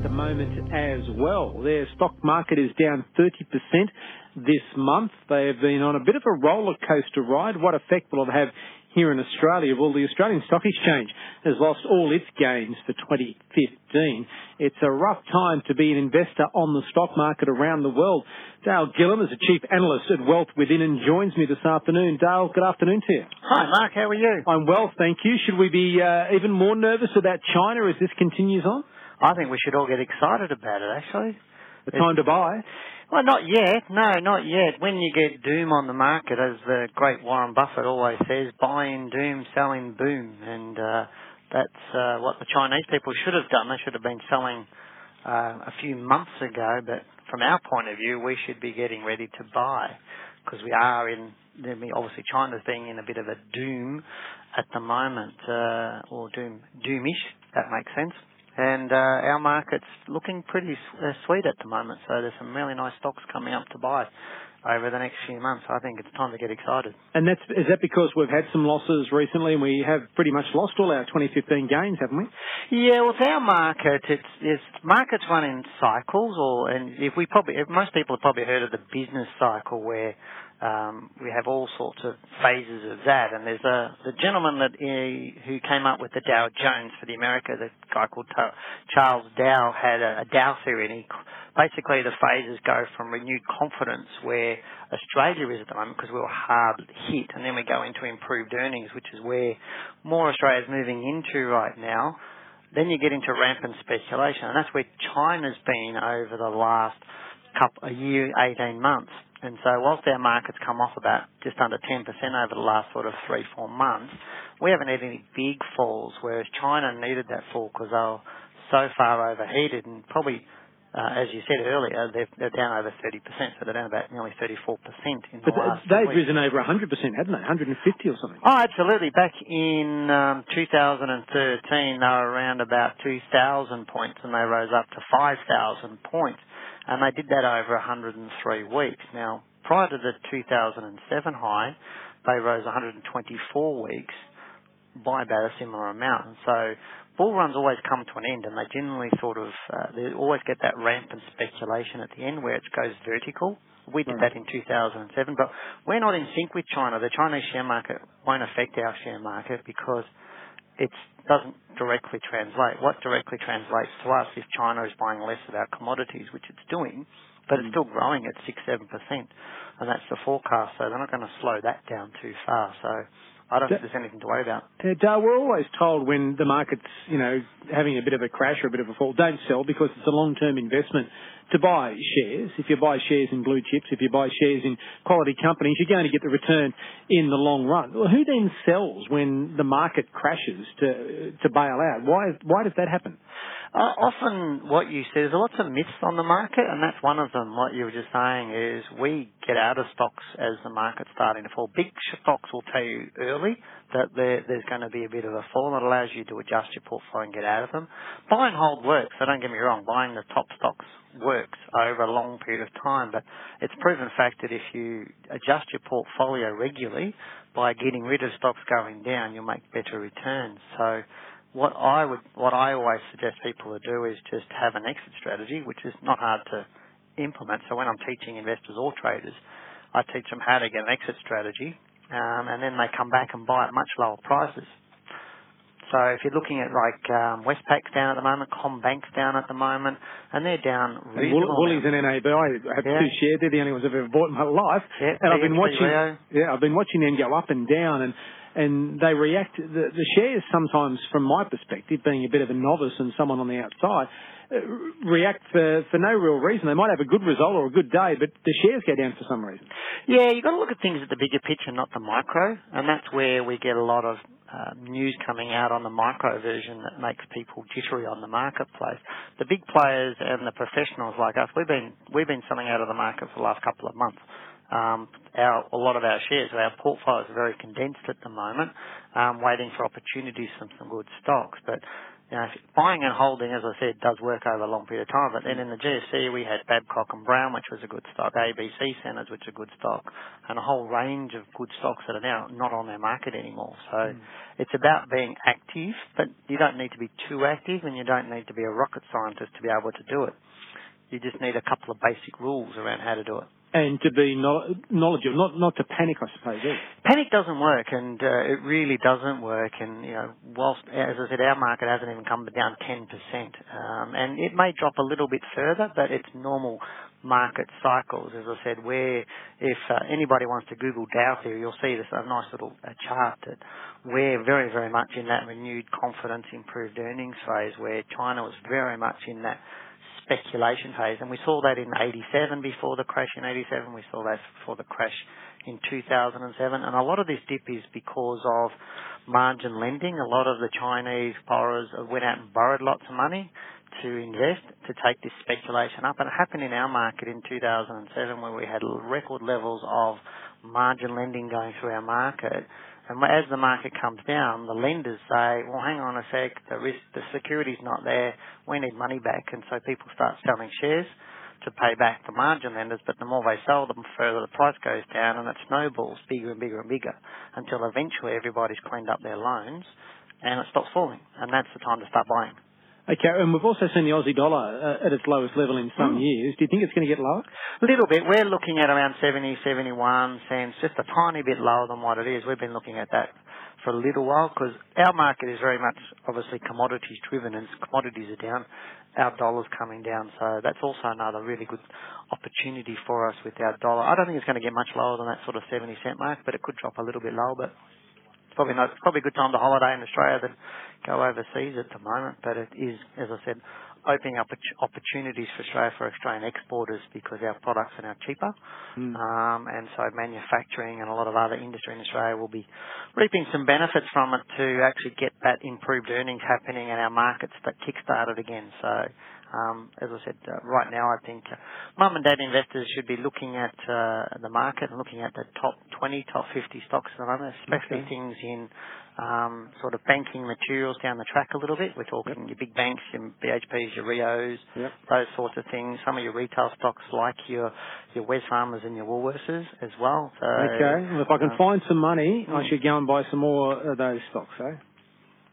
At the moment as well. Their stock market is down 30% this month. They have been on a bit of a roller coaster ride. What effect will it have here in Australia? Well, the Australian Stock Exchange has lost all its gains for 2015. It's a rough time to be an investor on the stock market around the world. Dale Gillham is a chief analyst at Wealth Within and joins me this afternoon. Dale, good afternoon to you. Hi, Mark. How are you? I'm well, thank you. Should we be uh, even more nervous about China as this continues on? I think we should all get excited about it, actually. The time to buy. Well, not yet. No, not yet. When you get doom on the market, as the great Warren Buffett always says, buy in doom, sell in boom. And uh, that's uh, what the Chinese people should have done. They should have been selling uh, a few months ago. But from our point of view, we should be getting ready to buy because we are in, I mean, obviously China's being in a bit of a doom at the moment, uh, or doom, doomish, that makes sense and uh, our market's looking pretty uh, sweet at the moment. So there's some really nice stocks coming up to buy over the next few months. I think it's time to get excited. And that's is that because we've had some losses recently and we have pretty much lost all our 2015 gains, haven't we? Yeah, well, it's our market. It's, it's markets run in cycles, or and if we probably if most people have probably heard of the business cycle where um, we have all sorts of phases of that, and there's a the gentleman that he, who came up with the Dow Jones for the America, the guy called Charles Dow had a, a Dow theory, and he basically the phases go from renewed confidence where Australia is at the moment because we were hard hit, and then we go into improved earnings, which is where more Australia is moving into right now. Then you get into rampant speculation, and that's where China's been over the last couple a year, 18 months and so whilst our market's come off about just under 10% over the last sort of three, four months, we haven't had any big falls, whereas China needed that fall because they were so far overheated and probably, uh, as you said earlier, they're, they're, down over 30%, so they're down about nearly 34% in the but last they've week. risen over 100%, haven't they? 150 or something? Oh, absolutely. Back in um, 2013, they were around about 2,000 points and they rose up to 5,000 points and they did that over 103 weeks. Now, prior to the 2007 high, they rose 124 weeks by about a similar amount. And so bull runs always come to an end and they generally sort of, uh, they always get that rampant speculation at the end where it goes vertical. We did that in 2007, but we're not in sync with China. The Chinese share market won't affect our share market because it doesn't directly translate. What directly translates to us if China is buying less of our commodities, which it's doing, but it's mm. still growing at 6 7%, and that's the forecast, so they're not going to slow that down too far. So I don't think there's anything to worry about. Uh, Dale, we're always told when the market's, you know, having a bit of a crash or a bit of a fall, don't sell because it's a long-term investment to buy shares. If you buy shares in blue chips, if you buy shares in quality companies, you're going to get the return in the long run. Well, who then sells when the market crashes to to bail out? Why why does that happen? Uh, often what you see, there's lots of myths on the market, and that's one of them. What you were just saying is we get out of stocks as the market's starting to fall. Big stocks will tell you early that there, there's going to be a bit of a fall. It allows you to adjust your portfolio and get out of them. Buy and hold works, so don't get me wrong. Buying the top stocks works over a long period of time, but it's proven fact that if you adjust your portfolio regularly by getting rid of stocks going down, you'll make better returns. So what I would, what I always suggest people to do is just have an exit strategy, which is not hard to implement. So when I'm teaching investors or traders, I teach them how to get an exit strategy, um, and then they come back and buy at much lower prices. So if you're looking at like um, Westpac's down at the moment, CommBank's down at the moment, and they're down reasonably. Woolies and NAB, I have yeah. two shares. They're the only ones I've ever bought in my life. Yeah, and I've been watching. Yeah, I've been watching them go up and down, and and they react. The, the shares sometimes, from my perspective, being a bit of a novice and someone on the outside, uh, react for, for no real reason. They might have a good result or a good day, but the shares go down for some reason. Yeah, you've got to look at things at the bigger picture, not the micro, and that's where we get a lot of uh, news coming out on the micro version that makes people jittery on the marketplace. The big players and the professionals like us, we've been we've been selling out of the market for the last couple of months. Um, our, a lot of our shares, our portfolios are very condensed at the moment, um, waiting for opportunities from some good stocks. But you know, buying and holding, as I said, does work over a long period of time. But then in the GFC, we had Babcock and Brown, which was a good stock, ABC Centres, which is a good stock, and a whole range of good stocks that are now not on their market anymore. So mm. it's about being active, but you don't need to be too active, and you don't need to be a rocket scientist to be able to do it. You just need a couple of basic rules around how to do it and to be knowledgeable, not not to panic, I suppose. Either. Panic doesn't work, and uh, it really doesn't work. And you know, whilst as I said, our market hasn't even come down ten percent, um, and it may drop a little bit further, but it's normal market cycles. As I said, where if uh, anybody wants to Google Dow theory, you'll see this a nice little uh, chart that we're very very much in that renewed confidence, improved earnings phase, where China was very much in that speculation phase. And we saw that in 87 before the crash in 87. We saw that before the crash in 2007. And a lot of this dip is because of margin lending. A lot of the Chinese borrowers went out and borrowed lots of money to invest to take this speculation up. And it happened in our market in 2007 where we had record levels of margin lending going through our market and as the market comes down, the lenders say, well, hang on a sec, the risk, the security's not there, we need money back. And so people start selling shares to pay back the margin lenders, but the more they sell them, the further the price goes down and it snowballs bigger and bigger and bigger until eventually everybody's cleaned up their loans and it stops falling. And that's the time to start buying. Okay, and we've also seen the Aussie dollar uh, at its lowest level in some mm. years. Do you think it's going to get lower? A little bit. We're looking at around 70, 71 cents, just a tiny bit lower than what it is. We've been looking at that for a little while because our market is very much obviously commodities driven and commodities are down, our dollar's coming down. So that's also another really good opportunity for us with our dollar. I don't think it's going to get much lower than that sort of 70 cent mark, but it could drop a little bit lower. But it's probably not, it's probably a good time to holiday in Australia than go overseas at the moment. But it is, as I said, opening up opportunities for Australia for Australian exporters because our products are now cheaper. Mm. Um, and so manufacturing and a lot of other industry in Australia will be reaping some benefits from it to actually get that improved earnings happening in our markets that kick-started again. So um, as I said, uh, right now I think uh, mum and dad investors should be looking at uh, the market and looking at the top 20, top 50 stocks at the moment, especially okay. things in um, sort of banking materials down the track a little bit. We're talking yep. your big banks, your BHPs, your Rios, yep. those sorts of things. Some of your retail stocks like your your Wesfarmers and your Woolworths as well. So, okay, well, if I can um, find some money, I hmm. should go and buy some more of those stocks, eh?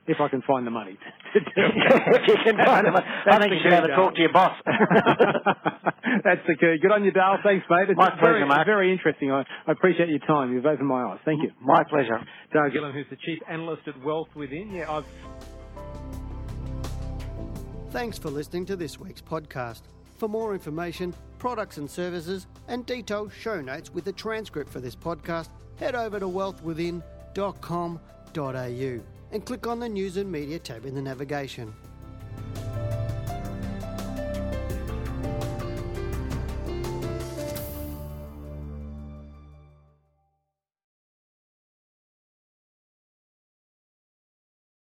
If I can find the money to do it. you can find the money. I think you should have a talk to your boss. That's the key. Good on you, Dale. Thanks, mate. It's my very, pleasure, Mark. Very interesting. I, I, appreciate your time. You've opened my eyes. Thank you. My pleasure. Dale Gillham, who's the Chief Analyst at Wealth Within. Yeah, I've... Thanks for listening to this week's podcast. For more information, products and services, and detailed show notes with the transcript for this podcast, head over to wealthwithin.com.au and click on the News and Media tab in the navigation.